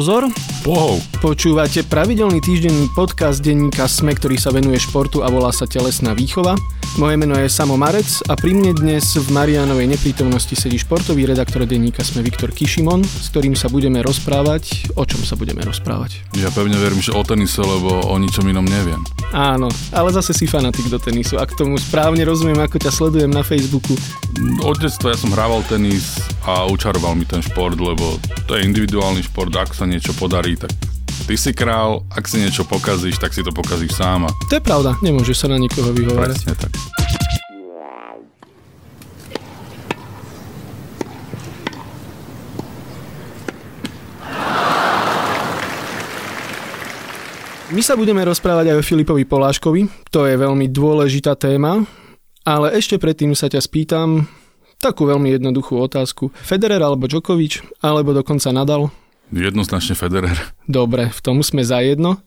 Zoro? Bohov. počúvate pravidelný týždenný podcast denníka SME, ktorý sa venuje športu a volá sa Telesná výchova. Moje meno je Samo Marec a pri mne dnes v Marianovej neprítomnosti sedí športový redaktor denníka SME Viktor Kišimon, s ktorým sa budeme rozprávať. O čom sa budeme rozprávať? Ja pevne verím, že o tenise, lebo o ničom inom neviem. Áno, ale zase si fanatik do tenisu. Ak tomu správne rozumiem, ako ťa sledujem na Facebooku. Od detstva ja som hrával tenis a učaroval mi ten šport, lebo to je individuálny šport, ak sa niečo podarí, tak ty si král, ak si niečo pokazíš, tak si to pokazíš sám To je pravda, nemôžeš sa na nikoho vyhovárať. presne tak. My sa budeme rozprávať aj o Filipovi Poláškovi, to je veľmi dôležitá téma, ale ešte predtým sa ťa spýtam takú veľmi jednoduchú otázku. Federer alebo Djokovic, alebo dokonca Nadal? Jednoznačne Federer. Dobre, v tom sme zajedno.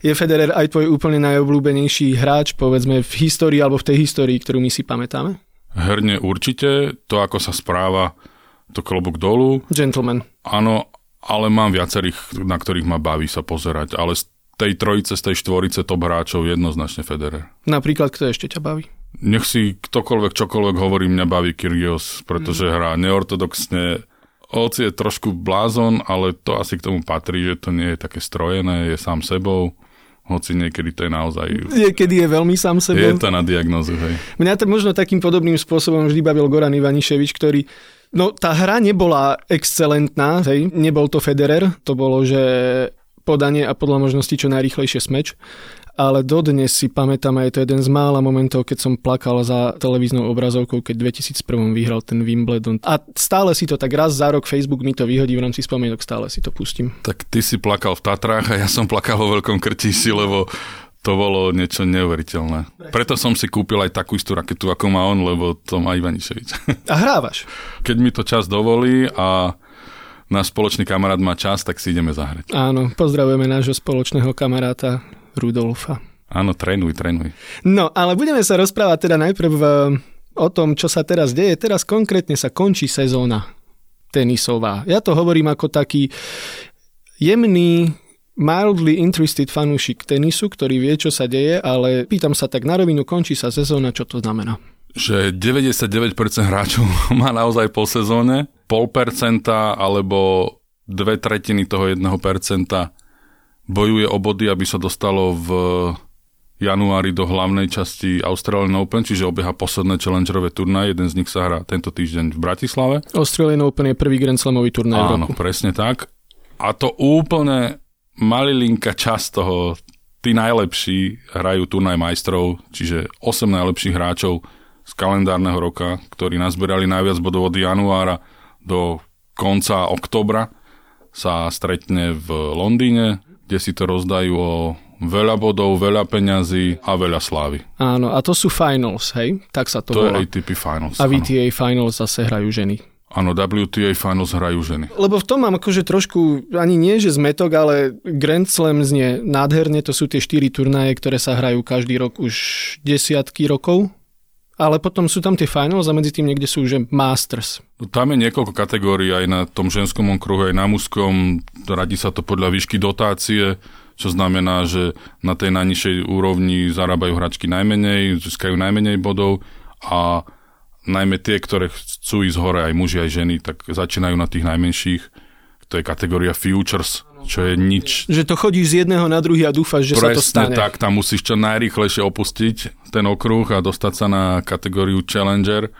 Je Federer aj tvoj úplne najobľúbenejší hráč, povedzme v histórii alebo v tej histórii, ktorú my si pamätáme? Herne určite, to ako sa správa, to klobúk dolu. Gentleman. Áno, ale mám viacerých, na ktorých ma baví sa pozerať, ale z tej trojice, z tej štvorice top hráčov jednoznačne Federer. Napríklad, kto ešte ťa baví? Nech si ktokoľvek, čokoľvek hovorí, mňa baví Kyrgios, pretože hrá neortodoxne, hoci je trošku blázon, ale to asi k tomu patrí, že to nie je také strojené, je sám sebou, hoci niekedy to je naozaj... Niekedy je veľmi sám Je sebou. to na diagnozu, hej. Mňa to možno takým podobným spôsobom vždy bavil Goran Ivaniševič, ktorý No tá hra nebola excelentná, hej, nebol to Federer, to bolo, že podanie a podľa možnosti čo najrýchlejšie smeč, ale dodnes si pamätám aj to jeden z mála momentov, keď som plakal za televíznou obrazovkou, keď v 2001 vyhral ten Wimbledon. A stále si to tak raz za rok Facebook mi to vyhodí v rámci spomienok, stále si to pustím. Tak ty si plakal v Tatrách a ja som plakal vo Veľkom Krtíši, lebo to bolo niečo neuveriteľné. Preto som si kúpil aj takú istú raketu, ako má on, lebo to má Ivaniševič. A hrávaš. Keď mi to čas dovolí a náš spoločný kamarát má čas, tak si ideme zahrať. Áno, pozdravujeme nášho spoločného kamaráta Rudolfa. Áno, trénuj, trénuj. No, ale budeme sa rozprávať teda najprv e, o tom, čo sa teraz deje. Teraz konkrétne sa končí sezóna tenisová. Ja to hovorím ako taký jemný, mildly interested fanúšik tenisu, ktorý vie, čo sa deje, ale pýtam sa tak na rovinu, končí sa sezóna, čo to znamená? Že 99% hráčov má naozaj po sezóne, pol percenta alebo dve tretiny toho jedného percenta bojuje o body, aby sa dostalo v januári do hlavnej časti Australian Open, čiže obieha posledné challengerové turnaje. Jeden z nich sa hrá tento týždeň v Bratislave. Australian Open je prvý Grand Slamový turnaj v Áno, roku. presne tak. A to úplne malilinka časť toho, tí najlepší hrajú turnaj majstrov, čiže 8 najlepších hráčov z kalendárneho roka, ktorí nazberali najviac bodov od januára do konca oktobra, sa stretne v Londýne, kde si to rozdajú o veľa bodov, veľa peňazí a veľa slávy. Áno, a to sú finals, hej? Tak sa to, To je volá. ATP Finals. A áno. VTA finals zase hrajú ženy. Áno, WTA Finals hrajú ženy. Lebo v tom mám akože trošku, ani nie že zmetok, ale Grand Slam znie nádherne, to sú tie štyri turnaje, ktoré sa hrajú každý rok už desiatky rokov. Ale potom sú tam tie finals a medzi tým niekde sú že Masters. Tam je niekoľko kategórií aj na tom ženskom okruhu, aj na mužskom. Radí sa to podľa výšky dotácie, čo znamená, že na tej najnižšej úrovni zarábajú hračky najmenej, získajú najmenej bodov a najmä tie, ktoré chcú ísť hore, aj muži, aj ženy, tak začínajú na tých najmenších. To je kategória futures, čo je nič. Že to chodíš z jedného na druhý a dúfaš, že sa to Presne stane. tak, tam musíš čo najrýchlejšie opustiť ten okruh a dostať sa na kategóriu Challenger,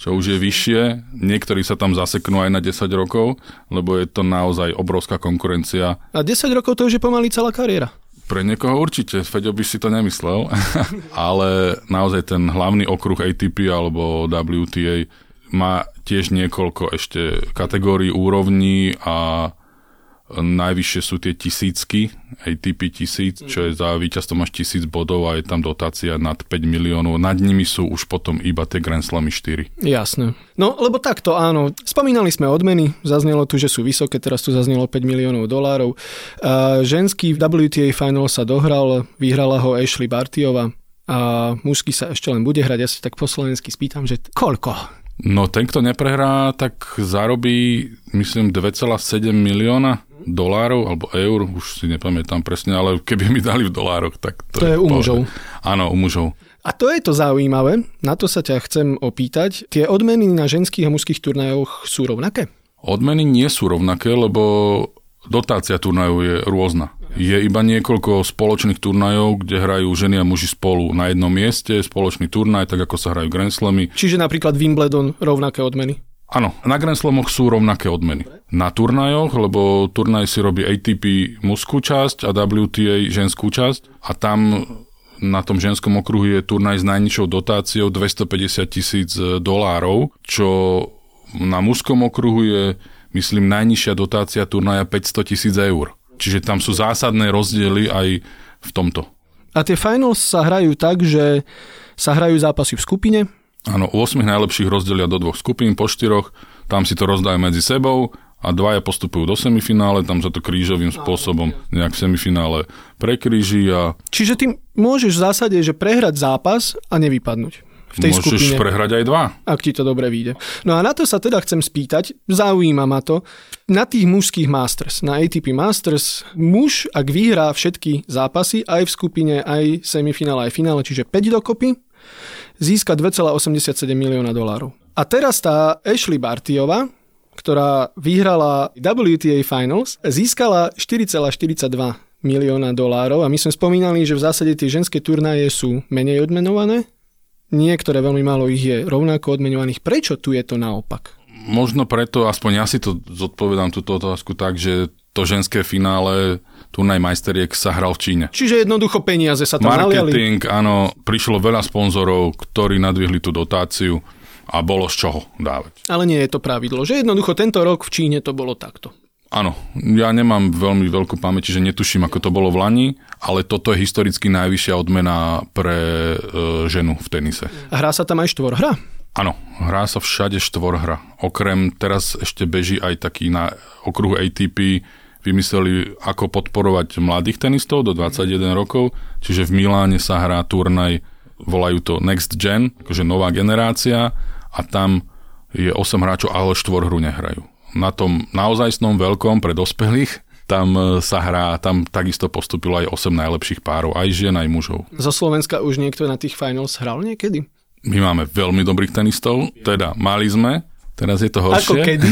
čo už je vyššie. Niektorí sa tam zaseknú aj na 10 rokov, lebo je to naozaj obrovská konkurencia. A 10 rokov to už je pomaly celá kariéra. Pre niekoho určite, Feďo by si to nemyslel, ale naozaj ten hlavný okruh ATP alebo WTA má tiež niekoľko ešte kategórií, úrovní a najvyššie sú tie tisícky, ATP tisíc, čo je za víťazstvo máš tisíc bodov a je tam dotácia nad 5 miliónov. Nad nimi sú už potom iba tie Grand Slamy 4. Jasné. No, lebo takto áno. Spomínali sme odmeny, zaznelo tu, že sú vysoké, teraz tu zaznelo 5 miliónov dolárov. A ženský WTA final sa dohral, vyhrala ho Ashley Bartiova a mužský sa ešte len bude hrať. Ja si tak po slovensky spýtam, že koľko? No ten, kto neprehrá, tak zarobí, myslím, 2,7 milióna dolárov alebo eur, už si nepamätám presne, ale keby mi dali v dolároch, tak to, to je, je u mužov. Áno, u mužov. A to je to zaujímavé, na to sa ťa chcem opýtať. Tie odmeny na ženských a mužských turnajoch sú rovnaké? Odmeny nie sú rovnaké, lebo dotácia turnajov je rôzna. Je iba niekoľko spoločných turnajov, kde hrajú ženy a muži spolu na jednom mieste, spoločný turnaj, tak ako sa hrajú Grand Slamy. Čiže napríklad Wimbledon rovnaké odmeny? Áno, na Grand Slamoch sú rovnaké odmeny. Na turnajoch, lebo turnaj si robí ATP mužskú časť a WTA ženskú časť a tam na tom ženskom okruhu je turnaj s najnižšou dotáciou 250 tisíc dolárov, čo na mužskom okruhu je, myslím, najnižšia dotácia turnaja 500 tisíc eur. Čiže tam sú zásadné rozdiely aj v tomto. A tie finals sa hrajú tak, že sa hrajú zápasy v skupine, Áno, 8 najlepších rozdelia do dvoch skupín po štyroch, tam si to rozdajú medzi sebou a dvaja postupujú do semifinále, tam sa to krížovým spôsobom nejak v semifinále prekríži a... Čiže ty môžeš v zásade, že prehrať zápas a nevypadnúť v tej Môžeš skupine. prehrať aj dva. Ak ti to dobre vyjde. No a na to sa teda chcem spýtať, zaujíma ma to, na tých mužských Masters, na ATP Masters, muž, ak vyhrá všetky zápasy, aj v skupine, aj semifinále, aj finále, čiže 5 dokopy, získa 2,87 milióna dolárov. A teraz tá Ashley Bartiova, ktorá vyhrala WTA Finals, získala 4,42 milióna dolárov a my sme spomínali, že v zásade tie ženské turnaje sú menej odmenované, niektoré veľmi málo ich je rovnako odmenovaných. Prečo tu je to naopak? Možno preto, aspoň ja si to zodpovedám túto otázku tak, že to ženské finále turnaj majsteriek sa hral v Číne. Čiže jednoducho peniaze sa tam Marketing, naliali. áno, prišlo veľa sponzorov, ktorí nadvihli tú dotáciu a bolo z čoho dávať. Ale nie je to pravidlo, že jednoducho tento rok v Číne to bolo takto. Áno, ja nemám veľmi veľkú pamäť, že netuším, ako to bolo v Lani, ale toto je historicky najvyššia odmena pre e, ženu v tenise. Hrá sa tam aj štvorhra? Áno, hrá sa všade štvorhra. Okrem teraz ešte beží aj taký na okruhu ATP vymysleli, ako podporovať mladých tenistov do 21 rokov, čiže v Miláne sa hrá turnaj, volajú to Next Gen, akože nová generácia a tam je 8 hráčov, ale štvorhru nehrajú. Na tom naozajstnom veľkom pre dospelých tam e, sa hrá, tam takisto postupilo aj 8 najlepších párov, aj žien, aj mužov. Zo Slovenska už niekto na tých finals hral niekedy? My máme veľmi dobrých tenistov, teda mali sme, Teraz je to horšie. Ako kedy?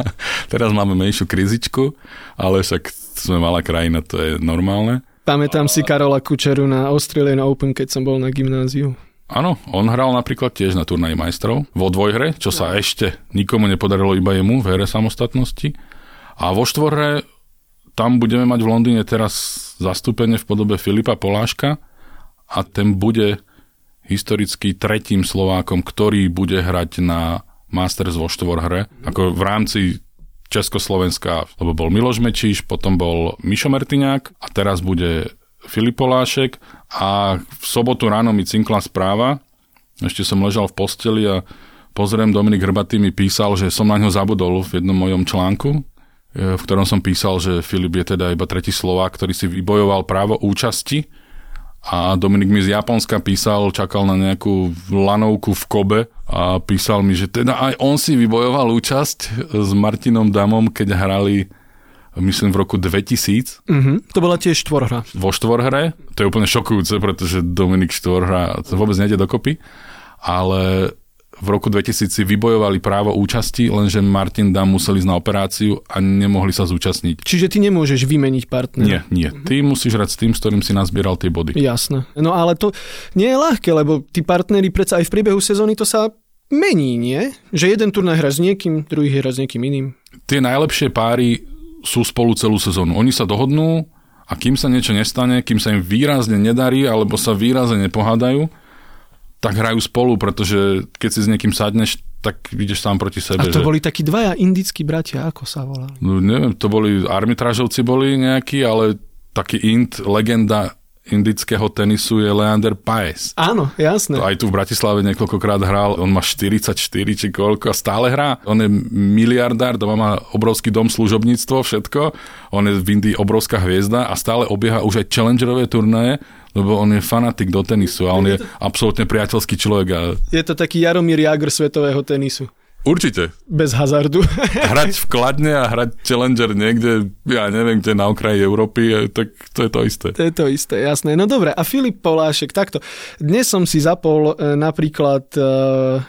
Teraz máme menšiu krizičku, ale však sme malá krajina, to je normálne. Pamätám si Karola Kučeru na Australian Open, keď som bol na gymnáziu. Áno, on hral napríklad tiež na turnaji majstrov vo dvojhre, čo sa ešte nikomu nepodarilo iba jemu v hre samostatnosti. A vo štvorhre tam budeme mať v Londýne teraz zastúpenie v podobe Filipa Poláška a ten bude historicky tretím Slovákom, ktorý bude hrať na Masters vo štvorhre, ako v rámci Československa, lebo bol Miloš Mečíš, potom bol Mišo Mertiňák a teraz bude Filip Polášek a v sobotu ráno mi cinkla správa, ešte som ležal v posteli a pozriem, Dominik Hrbatý mi písal, že som na ňo zabudol v jednom mojom článku, e, v ktorom som písal, že Filip je teda iba tretí Slovák, ktorý si vybojoval právo účasti. A Dominik mi z Japonska písal, čakal na nejakú lanovku v Kobe a písal mi, že teda aj on si vybojoval účasť s Martinom Damom, keď hrali myslím v roku 2000. Mm-hmm. To bola tiež štvorhra. Vo štvorhre, to je úplne šokujúce, pretože Dominik štvorhra, to vôbec nejde dokopy, ale v roku 2000 si vybojovali právo účasti, lenže Martin Dam musel ísť na operáciu a nemohli sa zúčastniť. Čiže ty nemôžeš vymeniť partnera? Nie, nie. Ty musíš hrať s tým, s ktorým si nazbieral tie body. Jasné. No ale to nie je ľahké, lebo tí partneri predsa aj v priebehu sezóny to sa mení, nie? Že jeden turnaj hra s niekým, druhý hra s niekým iným. Tie najlepšie páry sú spolu celú sezónu. Oni sa dohodnú a kým sa niečo nestane, kým sa im výrazne nedarí alebo sa výrazne nepohádajú, tak hrajú spolu, pretože keď si s niekým sadneš, tak ideš sám proti sebe. A to že... boli takí dvaja indickí bratia, ako sa volali? No, neviem, to boli, armitrážovci boli nejakí, ale taký Int, legenda indického tenisu je Leander Paes. Áno, jasné. Aj tu v Bratislave niekoľkokrát hral, on má 44 či koľko a stále hrá. On je miliardár, doma má obrovský dom, služobníctvo, všetko. On je v Indii obrovská hviezda a stále obieha už aj challengerové turnaje, lebo on je fanatik do tenisu a on je, je to... absolútne priateľský človek. A... Je to taký Jaromír Jagr svetového tenisu. Určite. Bez hazardu. hrať v Kladne a hrať Challenger niekde, ja neviem, kde na okraji Európy, tak to je to isté. To je to isté, jasné. No dobre, a Filip Polášek, takto. Dnes som si zapol e, napríklad e,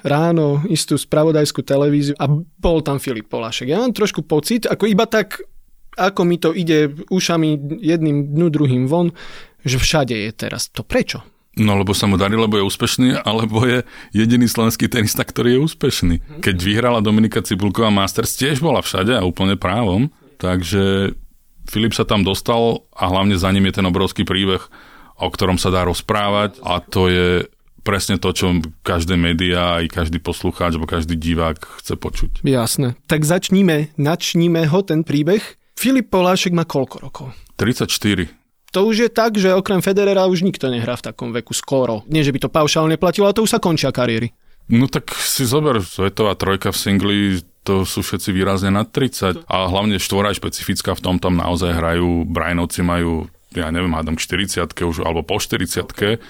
ráno istú spravodajskú televíziu a bol tam Filip Polášek. Ja mám trošku pocit, ako iba tak, ako mi to ide ušami jedným dnu, druhým von, že všade je teraz. To prečo? No lebo sa mu darí, lebo je úspešný, alebo je jediný slovenský tenista, ktorý je úspešný. Keď vyhrala Dominika Cibulková Masters, tiež bola všade a úplne právom. Takže Filip sa tam dostal a hlavne za ním je ten obrovský príbeh, o ktorom sa dá rozprávať a to je presne to, čo každé média, aj každý poslucháč alebo každý divák chce počuť. Jasné. Tak začníme, načníme ho ten príbeh. Filip Polášek má koľko rokov? 34 to už je tak, že okrem Federera už nikto nehrá v takom veku skoro. Nie, že by to paušálne platilo, ale to už sa končia kariéry. No tak si zober, svetová trojka v singli, to sú všetci výrazne nad 30 a hlavne štvora je špecifická v tom, tam naozaj hrajú, Brajnovci majú, ja neviem, hádam k 40 už, alebo po 40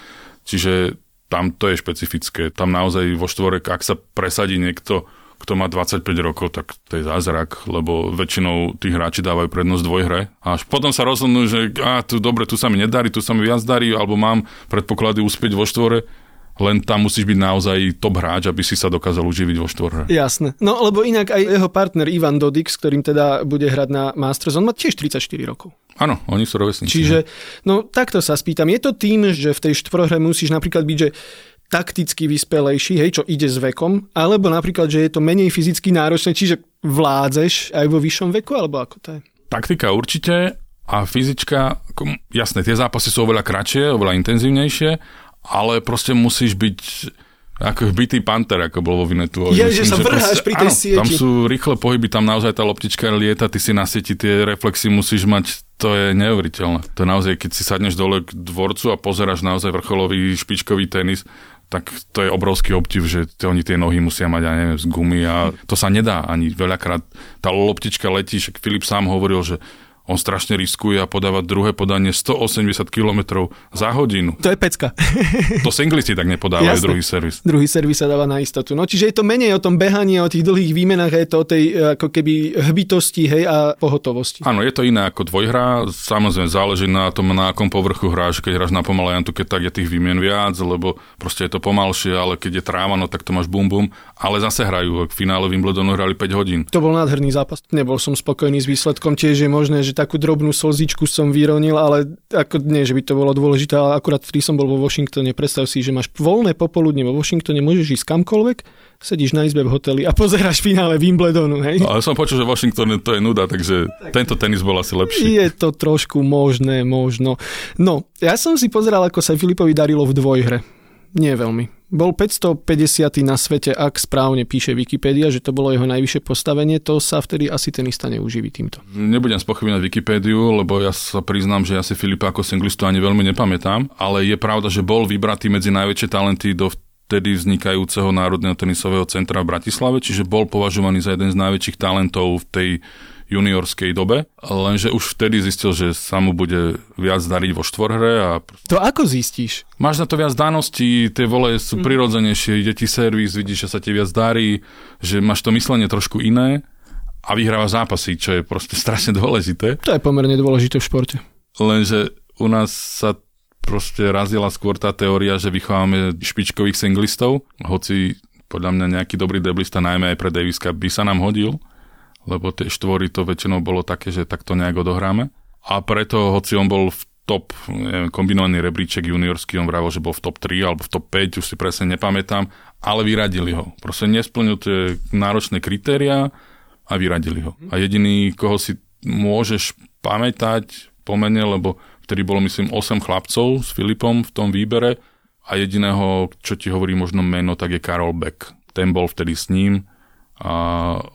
čiže tam to je špecifické. Tam naozaj vo štvorek, ak sa presadí niekto kto má 25 rokov, tak to je zázrak, lebo väčšinou tí hráči dávajú prednosť dvojhre. A až potom sa rozhodnú, že á, tu dobre, tu sa mi nedarí, tu sa mi viac darí, alebo mám predpoklady uspieť vo štvore len tam musíš byť naozaj top hráč, aby si sa dokázal uživiť vo štvorhre. Jasné. No lebo inak aj jeho partner Ivan Dodik, s ktorým teda bude hrať na Masters, on má tiež 34 rokov. Áno, oni sú rovesníci. Čiže, no takto sa spýtam, je to tým, že v tej štvorhre musíš napríklad byť, že takticky vyspelejší, hej, čo ide s vekom, alebo napríklad, že je to menej fyzicky náročné, čiže vládzeš aj vo vyššom veku, alebo ako to je? Taktika určite a fyzička, jasné, tie zápasy sú oveľa kratšie, oveľa intenzívnejšie, ale proste musíš byť ako bytý panter, ako bol vo Vinetu. Je, že sa vrháš pri tej áno, sieti. Tam sú rýchle pohyby, tam naozaj tá loptička lieta, ty si na sieti tie reflexy musíš mať, to je neuveriteľné. To je naozaj, keď si sadneš dole k dvorcu a pozeráš naozaj vrcholový špičkový tenis, tak to je obrovský obdiv, že oni tie nohy musia mať, ja neviem, z gumy a to sa nedá ani veľakrát. Tá loptička letí, však Filip sám hovoril, že on strašne riskuje a podáva druhé podanie 180 km za hodinu. To je pecka. to singlisti tak nepodávajú Jasne. druhý servis. Druhý servis sa dáva na istotu. No čiže je to menej o tom behaní, o tých dlhých výmenách, je to o tej e, ako keby hbitosti hej, a pohotovosti. Áno, je to iné ako dvojhra. Samozrejme záleží na tom, na akom povrchu hráš. Keď hráš na pomalej keď tak je tých výmien viac, lebo proste je to pomalšie, ale keď je tráva, no tak to máš bum bum. Ale zase hrajú. V finále Wimbledonu hrali 5 hodín. To bol nádherný zápas. Nebol som spokojný s výsledkom. Tiež je možné, že takú drobnú slzičku som vyronil, ale ako nie, že by to bolo dôležité, ale akurát vtedy som bol vo Washingtone, predstav si, že máš voľné popoludne vo Washingtone, môžeš ísť kamkoľvek, sedíš na izbe v hoteli a pozeráš finále Wimbledonu, hej? Ale som počul, že Washington to je nuda, takže tak, tento tenis bol asi lepší. Je to trošku možné, možno. No, ja som si pozeral, ako sa Filipovi darilo v dvojhre. Nie veľmi. Bol 550 na svete, ak správne píše Wikipedia, že to bolo jeho najvyššie postavenie, to sa vtedy asi tenista neuživí týmto. Nebudem spochybňovať Wikipédiu, lebo ja sa priznám, že ja si Filipa ako singlistu ani veľmi nepamätám, ale je pravda, že bol vybratý medzi najväčšie talenty do vtedy vznikajúceho Národného tenisového centra v Bratislave, čiže bol považovaný za jeden z najväčších talentov v tej juniorskej dobe, lenže už vtedy zistil, že sa mu bude viac dariť vo štvorhre. A... To ako zistíš? Máš na to viac daností, tie vole sú mm. prirodzenejšie, ide ti servis, vidíš, že sa ti viac darí, že máš to myslenie trošku iné a vyhráva zápasy, čo je proste strašne dôležité. To je pomerne dôležité v športe. Lenže u nás sa proste razila skôr tá teória, že vychovávame špičkových singlistov, hoci podľa mňa nejaký dobrý deblista, najmä aj pre Daviska, by sa nám hodil lebo tie štvory to väčšinou bolo také, že takto nejak odohráme. A preto, hoci on bol v top, neviem, kombinovaný rebríček juniorský, on vravil, že bol v top 3 alebo v top 5, už si presne nepamätám, ale vyradili ho. Proste nesplnil tie náročné kritéria a vyradili ho. A jediný, koho si môžeš pamätať pomene, lebo vtedy bolo myslím 8 chlapcov s Filipom v tom výbere a jediného, čo ti hovorí možno meno, tak je Karol Beck. Ten bol vtedy s ním a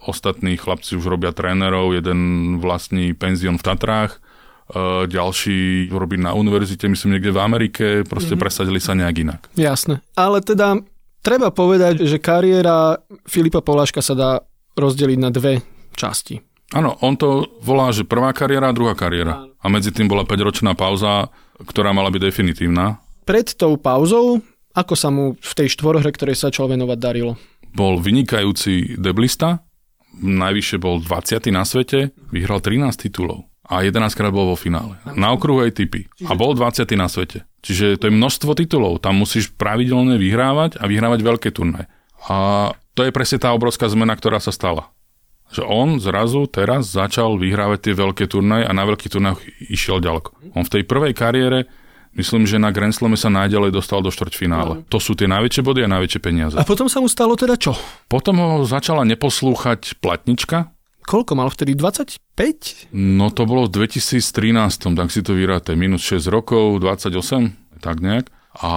ostatní chlapci už robia trénerov, jeden vlastní penzión v Tatrách uh, ďalší robí na univerzite, myslím niekde v Amerike, proste mm-hmm. presadili sa nejak inak. Jasné. Ale teda treba povedať, že kariéra Filipa Poláška sa dá rozdeliť na dve časti. Áno, on to volá, že prvá kariéra a druhá kariéra. A medzi tým bola 5-ročná pauza, ktorá mala byť definitívna. Pred tou pauzou, ako sa mu v tej štvorhre, ktorej sa začal venovať, darilo? Bol vynikajúci deblista, najvyššie bol 20. na svete, vyhral 13 titulov a 11 krát bol vo finále. Na okruhu typy. A bol 20. na svete. Čiže to je množstvo titulov. Tam musíš pravidelne vyhrávať a vyhrávať veľké turné. A to je presne tá obrovská zmena, ktorá sa stala. Že on zrazu teraz začal vyhrávať tie veľké turnaje a na veľkých turnajoch išiel ďaleko. On v tej prvej kariére Myslím, že na Grand Slame sa najďalej dostal do štvrťfinále. No. To sú tie najväčšie body a najväčšie peniaze. A potom sa mu stalo teda čo? Potom ho začala neposlúchať platnička. Koľko mal vtedy? 25? No to bolo v 2013, tak si to vyráte. Minus 6 rokov, 28, tak nejak. A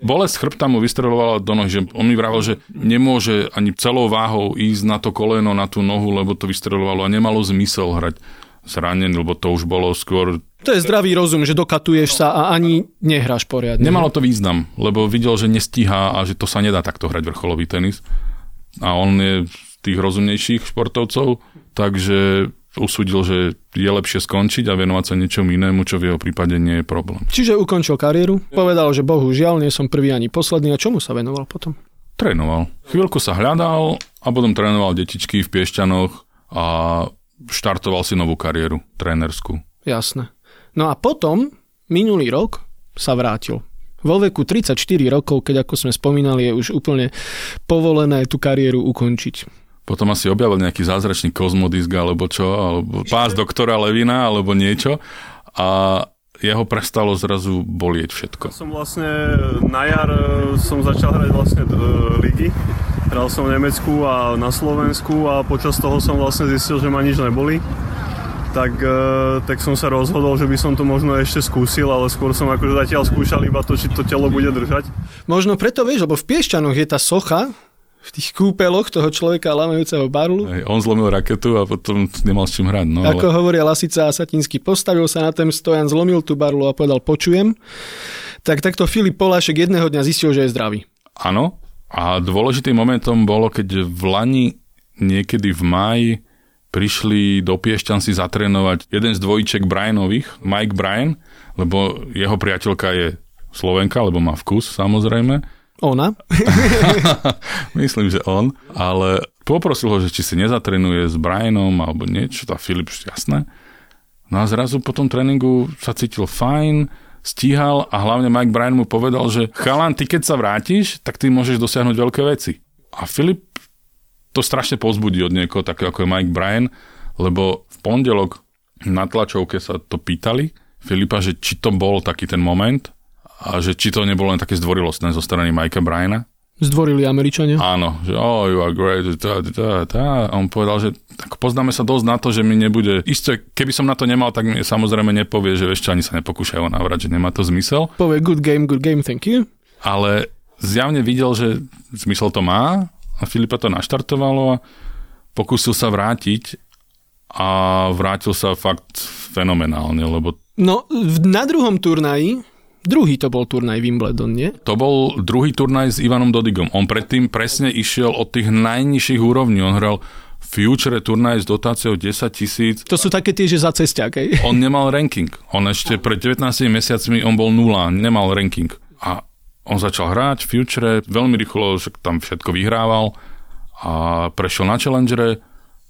bolesť chrbta mu vystrelovala do nohy, že on mi vravel, že nemôže ani celou váhou ísť na to koleno, na tú nohu, lebo to vystrelovalo a nemalo zmysel hrať zranený, lebo to už bolo skôr... To je zdravý rozum, že dokatuješ sa a ani nehráš poriadne. Nemalo to význam, lebo videl, že nestíha a že to sa nedá takto hrať vrcholový tenis. A on je z tých rozumnejších športovcov, takže usúdil, že je lepšie skončiť a venovať sa niečomu inému, čo v jeho prípade nie je problém. Čiže ukončil kariéru, povedal, že bohužiaľ nie som prvý ani posledný a čomu sa venoval potom? Trénoval. Chvíľku sa hľadal a potom trénoval detičky v Piešťanoch a štartoval si novú kariéru trénerskú. Jasné. No a potom, minulý rok, sa vrátil. Vo veku 34 rokov, keď ako sme spomínali, je už úplne povolené tú kariéru ukončiť. Potom asi objavil nejaký zázračný kozmodisk alebo čo, alebo pás doktora Levina alebo niečo a jeho prestalo zrazu bolieť všetko. Som vlastne na jar e, som začal hrať vlastne e, ligy. Hral som v Nemecku a na Slovensku a počas toho som vlastne zistil, že ma nič neboli. Tak, e, tak som sa rozhodol, že by som to možno ešte skúsil, ale skôr som akože zatiaľ skúšal iba to, či to telo bude držať. Možno preto vieš, lebo v Piešťanoch je tá socha, v tých kúpeloch toho človeka lamajúceho barlu. Hej, on zlomil raketu a potom nemal s čím hrať. No, Ako ale... hovoria Lasica a Satinsky, postavil sa na ten stojan, zlomil tú barlu a povedal počujem. Tak takto Filip Polášek jedného dňa zistil, že je zdravý. Áno. A dôležitým momentom bolo, keď v Lani niekedy v máji prišli do Piešťan si zatrénovať jeden z dvojček Brianových, Mike Brian, lebo jeho priateľka je Slovenka, lebo má vkus samozrejme ona? Myslím, že on. Ale poprosil ho, že či si nezatrenuje s Brianom alebo niečo, tá Filip, jasné. No a zrazu po tom tréningu sa cítil fajn, stíhal a hlavne Mike Bryan mu povedal, že chalan, ty keď sa vrátiš, tak ty môžeš dosiahnuť veľké veci. A Filip to strašne pozbudí od niekoho takého ako je Mike Bryan, lebo v pondelok na tlačovke sa to pýtali Filipa, že či to bol taký ten moment a že či to nebolo len také zdvorilostné zo strany Mikea Bryana. Zdvorili Američania? Áno, že oh, you are great, tá, tá, tá. A on povedal, že tak poznáme sa dosť na to, že mi nebude... Isté, keby som na to nemal, tak mi samozrejme nepovie, že ešte ani sa nepokúšajú navrať, že nemá to zmysel. Povie good game, good game, thank you. Ale zjavne videl, že zmysel to má a Filipa to naštartovalo a pokúsil sa vrátiť a vrátil sa fakt fenomenálne, lebo... No, na druhom turnaji Druhý to bol turnaj Wimbledon, nie? To bol druhý turnaj s Ivanom Dodigom. On predtým presne išiel od tých najnižších úrovní. On hral Future turnaj s dotáciou 10 tisíc. To sú také tie, že za cestiak? On nemal ranking. On ešte pred 19 mesiacmi on bol nula, nemal ranking. A on začal hrať Future, veľmi rýchlo, že tam všetko vyhrával a prešiel na Challengere,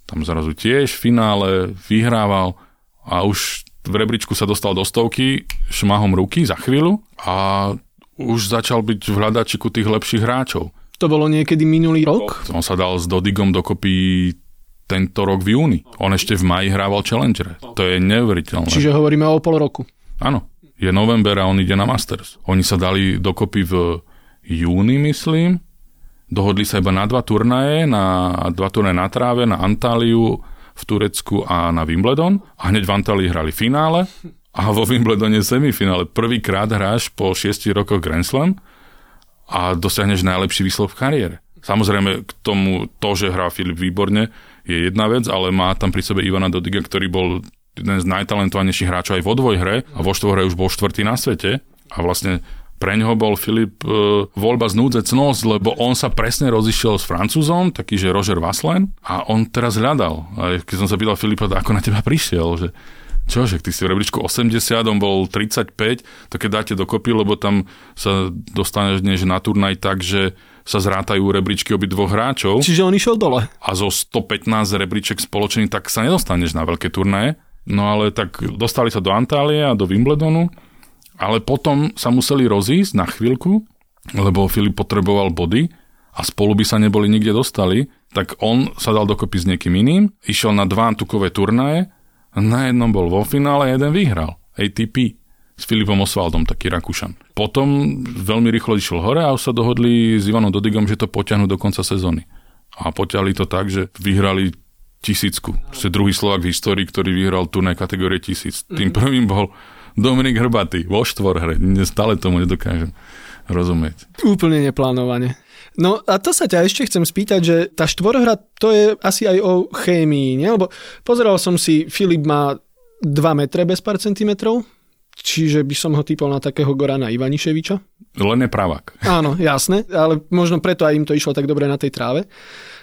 tam zrazu tiež v finále vyhrával a už v rebríčku sa dostal do stovky šmahom ruky za chvíľu a už začal byť v hľadačiku tých lepších hráčov. To bolo niekedy minulý rok? On sa dal s Dodigom dokopy tento rok v júni. On ešte v maji hrával Challenger. To je neuveriteľné. Čiže hovoríme o pol roku. Áno. Je november a on ide na Masters. Oni sa dali dokopy v júni, myslím. Dohodli sa iba na dva turnaje, na dva turnaje na tráve, na Antáliu v Turecku a na Wimbledon a hneď v Antalii hrali finále a vo Wimbledone semifinále. Prvýkrát hráš po 6 rokoch Grand Slam a dosiahneš najlepší výsledok v kariére. Samozrejme k tomu to, že hrá Filip výborne, je jedna vec, ale má tam pri sebe Ivana Dodiga, ktorý bol jeden z najtalentovanejších hráčov aj vo dvojhre a vo štvorhre už bol štvrtý na svete a vlastne pre ňoho bol Filip e, voľba znúdzec nos, lebo on sa presne rozišiel s Francúzom, taký, že Roger Vaslen, a on teraz hľadal. A keď som sa pýtal Filipa, ako na teba prišiel, že čo, že ty si v rebríčku 80, on bol 35, to keď dáte dokopy, lebo tam sa dostaneš dnes na turnaj tak, že sa zrátajú rebríčky obi dvoch hráčov. Čiže on išiel dole. A zo 115 rebríček spoločný, tak sa nedostaneš na veľké turnaje. No ale tak dostali sa do Antálie a do Wimbledonu ale potom sa museli rozísť na chvíľku, lebo Filip potreboval body a spolu by sa neboli nikde dostali, tak on sa dal dokopy s niekým iným, išiel na dva antukové turnaje, na jednom bol vo finále, jeden vyhral. ATP s Filipom Osvaldom, taký Rakúšan. Potom veľmi rýchlo išiel hore a už sa dohodli s Ivanom Dodigom, že to potiahnu do konca sezóny. A potiahli to tak, že vyhrali tisícku. Je druhý Slovak v histórii, ktorý vyhral turnaj kategórie tisíc. Tým prvým bol Dominik Hrbatý vo štvorhre. Stále tomu nedokážem rozumieť. Úplne neplánovane. No a to sa ťa ešte chcem spýtať, že tá štvorhra to je asi aj o chémii, nie? Lebo pozeral som si, Filip má 2 metre bez pár centimetrov, čiže by som ho typol na takého Gorana Ivaniševiča. Len je pravák. Áno, jasné, ale možno preto aj im to išlo tak dobre na tej tráve.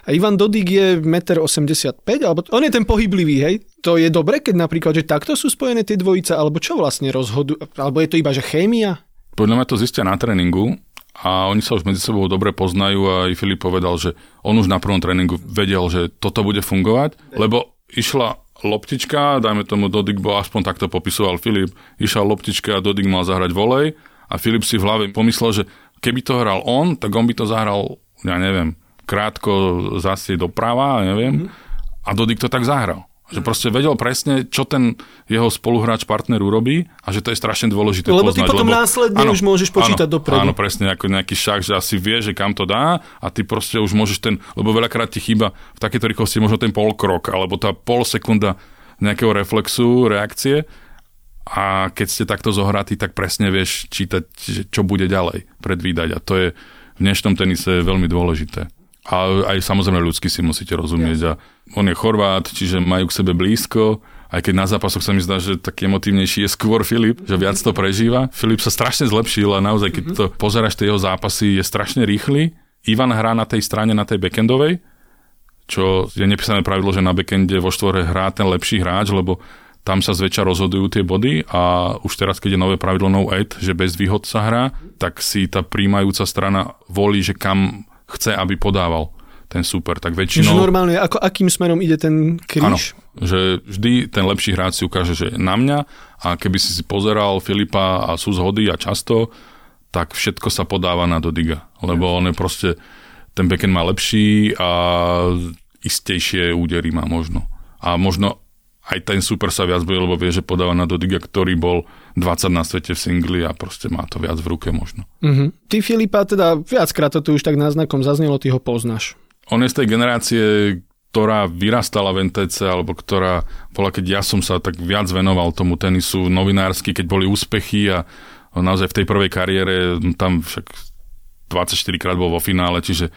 A Ivan Dodik je 1,85 m, alebo on je ten pohyblivý, hej? To je dobre, keď napríklad, že takto sú spojené tie dvojice, alebo čo vlastne rozhodujú, alebo je to iba, že chémia? Podľa mňa to zistia na tréningu a oni sa už medzi sebou dobre poznajú a aj Filip povedal, že on už na prvom tréningu vedel, že toto bude fungovať, lebo išla loptička, dajme tomu Dodik, bo aspoň takto popisoval Filip, išla loptička a Dodik mal zahrať volej a Filip si v hlave pomyslel, že keby to hral on, tak on by to zahral, ja neviem, krátko zase doprava, neviem. Mm-hmm. A Dodik to tak zahral. Že proste vedel presne, čo ten jeho spoluhráč partner urobí a že to je strašne dôležité lebo poznať. Ty potom lebo, následne áno, už môžeš počítať áno, dopredu. Áno, presne ako nejaký šach, že asi vie, že kam to dá a ty proste už môžeš ten, lebo veľakrát ti chýba v takéto rýchlosti možno ten pol krok alebo tá pol sekunda nejakého reflexu, reakcie a keď ste takto zohratí, tak presne vieš čítať, čo bude ďalej, predvídať a to je v dnešnom tenise veľmi dôležité. A aj samozrejme ľudsky si musíte rozumieť. A on je Chorvát, čiže majú k sebe blízko. Aj keď na zápasoch sa mi zdá, že taký emotívnejší je skôr Filip, že viac to prežíva. Filip sa strašne zlepšil a naozaj, keď to pozeráš tie jeho zápasy, je strašne rýchly. Ivan hrá na tej strane, na tej backendovej, čo je nepísané pravidlo, že na backende vo štvore hrá ten lepší hráč, lebo tam sa zväčša rozhodujú tie body a už teraz, keď je nové pravidlo no ad, že bez výhod sa hrá, tak si tá príjmajúca strana volí, že kam chce, aby podával ten super, tak väčšinou... Že normálne, ako, akým smerom ide ten kríž? Áno, že vždy ten lepší hráč si ukáže, že na mňa a keby si si pozeral Filipa a sú zhody a často, tak všetko sa podáva na Dodiga, lebo on je proste, ten backend má lepší a istejšie údery má možno. A možno aj ten super sa viac bude, lebo vie, že podáva na Dodiga, ktorý bol 20 na svete v singli a proste má to viac v ruke možno. Mm-hmm. Ty Filipa, teda viackrát to tu už tak náznakom zaznelo, ty ho poznáš. On je z tej generácie, ktorá vyrastala v NTC, alebo ktorá bola, keď ja som sa tak viac venoval tomu tenisu novinársky, keď boli úspechy a naozaj v tej prvej kariére tam však 24 krát bol vo finále, čiže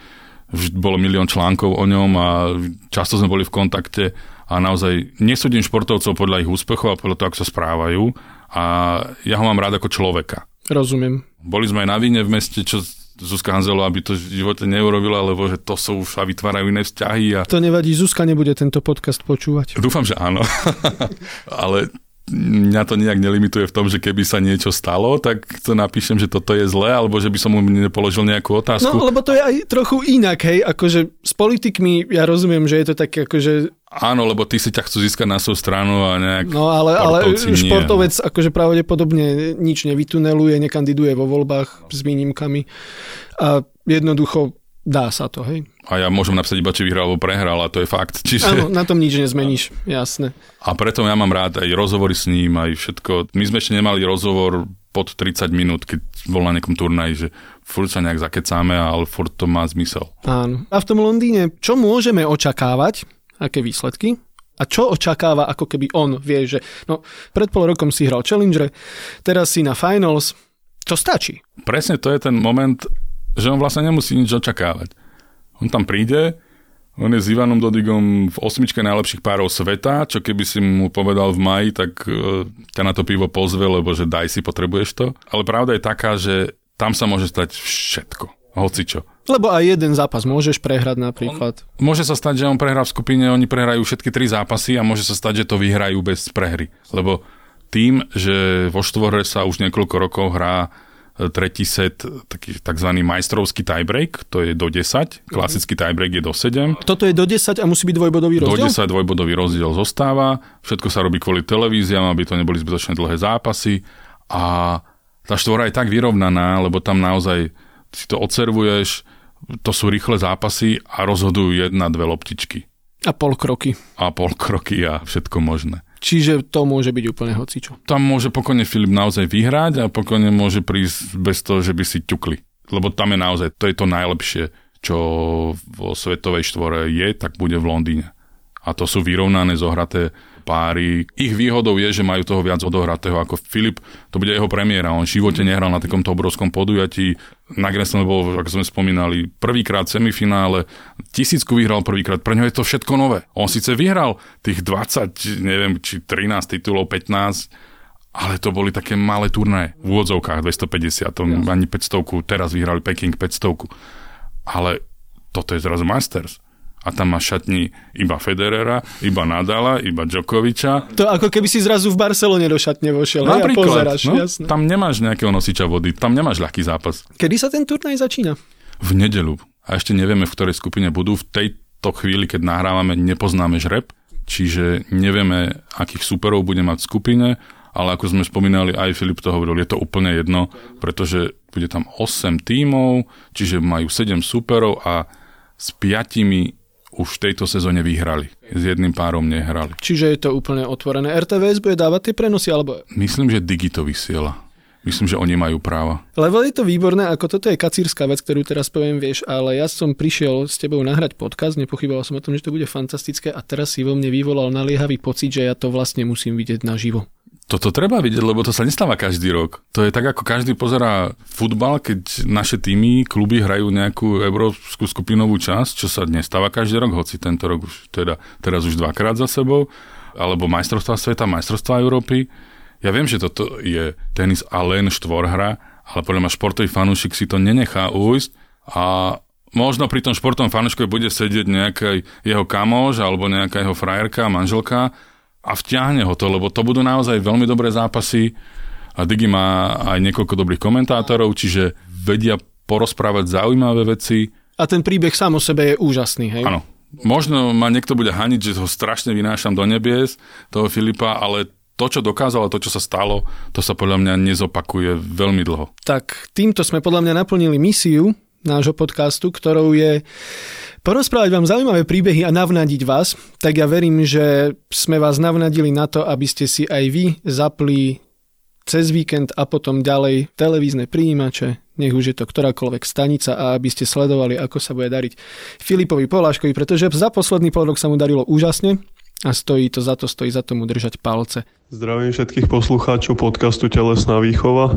bolo milión článkov o ňom a často sme boli v kontakte a naozaj nesúdim športovcov podľa ich úspechov a podľa toho, ako sa správajú a ja ho mám rád ako človeka. Rozumiem. Boli sme aj na víne v meste, čo Zuzka Hanzelová aby to v živote neurobila, lebo že to sú už a vytvárajú iné vzťahy. A... To nevadí, Zuzka nebude tento podcast počúvať. Dúfam, že áno. Ale mňa to nejak nelimituje v tom, že keby sa niečo stalo, tak to napíšem, že toto je zlé, alebo že by som mu nepoložil nejakú otázku. No, lebo to je aj trochu inak, hej, akože s politikmi ja rozumiem, že je to také akože Áno, lebo ty si ťa chcú získať na svoju stranu a nejak No ale, ale športovec akože pravdepodobne nič nevytuneluje, nekandiduje vo voľbách s výnimkami a jednoducho dá sa to, hej. A ja môžem napísať iba, či vyhral alebo prehral, a to je fakt. Čiže... Áno, na tom nič nezmeníš, jasné. A preto ja mám rád aj rozhovory s ním, aj všetko. My sme ešte nemali rozhovor pod 30 minút, keď bol na nejakom turnaji, že furt sa nejak zakecáme, ale furt to má zmysel. Áno. A v tom Londýne, čo môžeme očakávať? aké výsledky a čo očakáva, ako keby on vie, že no, pred pol rokom si hral Challenger, teraz si na Finals, to stačí. Presne to je ten moment, že on vlastne nemusí nič očakávať. On tam príde, On je s Ivanom Dodigom v osmičke najlepších párov sveta, čo keby si mu povedal v maji, tak uh, ťa na to pivo pozve, lebo že daj si, potrebuješ to. Ale pravda je taká, že tam sa môže stať všetko. Hocičo. Lebo aj jeden zápas môžeš prehrať napríklad. On, môže sa stať, že on prehrá v skupine, oni prehrajú všetky tri zápasy a môže sa stať, že to vyhrajú bez prehry. Lebo tým, že vo štvore sa už niekoľko rokov hrá e, tretí set, taký tzv. majstrovský tiebreak, to je do 10, klasický tiebreak je do 7. Toto je do 10 a musí byť dvojbodový rozdiel? Do 10 dvojbodový rozdiel zostáva, všetko sa robí kvôli televíziám, aby to neboli zbytočne dlhé zápasy a tá štvora je tak vyrovnaná, lebo tam naozaj si to odservuješ, to sú rýchle zápasy a rozhodujú jedna, dve loptičky. A pol kroky. A pol kroky a všetko možné. Čiže to môže byť úplne hocičo. Tam môže pokojne Filip naozaj vyhrať a pokojne môže prísť bez toho, že by si ťukli. Lebo tam je naozaj, to je to najlepšie, čo vo svetovej štvore je, tak bude v Londýne. A to sú vyrovnané, zohraté páry. Ich výhodou je, že majú toho viac odohratého ako Filip. To bude jeho premiéra. On v živote nehral na takomto obrovskom podujatí. Na Grand bol, ako sme spomínali, prvýkrát semifinále. Tisícku vyhral prvýkrát. Pre ňo je to všetko nové. On síce vyhral tých 20, neviem, či 13 titulov, 15, ale to boli také malé turnaje v úvodzovkách 250, to ani 500, teraz vyhrali Peking 500. Ale toto je zrazu Masters a tam má šatni iba Federera, iba Nadala, iba Djokoviča. To ako keby si zrazu v Barcelone do šatne vošiel Napríklad, a pozeráš, no, jasné. Tam nemáš nejakého nosiča vody, tam nemáš ľahký zápas. Kedy sa ten turnaj začína? V nedelu. A ešte nevieme, v ktorej skupine budú. V tejto chvíli, keď nahrávame, nepoznáme žreb, čiže nevieme, akých superov bude mať v skupine, ale ako sme spomínali, aj Filip to hovoril, je to úplne jedno, pretože bude tam 8 tímov, čiže majú 7 superov a s piatimi už v tejto sezóne vyhrali. S jedným párom nehrali. Čiže je to úplne otvorené. RTVS bude dávať tie prenosy? Alebo... Myslím, že Digito vysiela. Myslím, že oni majú práva. Lebo je to výborné, ako toto je kacírska vec, ktorú teraz poviem, vieš, ale ja som prišiel s tebou nahrať podcast, nepochyboval som o tom, že to bude fantastické a teraz si vo mne vyvolal naliehavý pocit, že ja to vlastne musím vidieť naživo. Toto treba vidieť, lebo to sa nestáva každý rok. To je tak, ako každý pozerá futbal, keď naše týmy, kluby hrajú nejakú európsku skupinovú časť, čo sa nestáva každý rok, hoci tento rok už teda, teraz už dvakrát za sebou, alebo majstrovstvá sveta, majstrovstvá Európy. Ja viem, že toto je tenis a len štvorhra, ale podľa mňa športový fanúšik si to nenechá ujsť a možno pri tom športovom fanúšikovi bude sedieť nejaký jeho kamož alebo nejaká jeho frajerka, manželka a vťahne ho to, lebo to budú naozaj veľmi dobré zápasy a Digi má aj niekoľko dobrých komentátorov, čiže vedia porozprávať zaujímavé veci. A ten príbeh sám o sebe je úžasný, hej? Áno. Možno ma niekto bude haniť, že ho strašne vynášam do nebies, toho Filipa, ale to, čo dokázalo, to, čo sa stalo, to sa podľa mňa nezopakuje veľmi dlho. Tak týmto sme podľa mňa naplnili misiu nášho podcastu, ktorou je porozprávať vám zaujímavé príbehy a navnadiť vás, tak ja verím, že sme vás navnadili na to, aby ste si aj vy zapli cez víkend a potom ďalej televízne príjimače, nech už je to ktorákoľvek stanica a aby ste sledovali, ako sa bude dariť Filipovi Poláškovi, pretože za posledný pol rok sa mu darilo úžasne a stojí to za to, stojí za tomu držať palce. Zdravím všetkých poslucháčov podcastu Telesná výchova.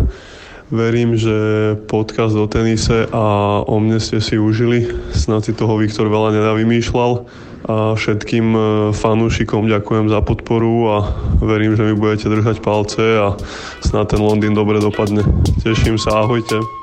Verím, že podcast o tenise a o mne ste si užili. Snad si toho Viktor veľa nenavymýšľal. A všetkým e, fanúšikom ďakujem za podporu a verím, že mi budete držať palce a snad ten Londýn dobre dopadne. Teším sa, ahojte.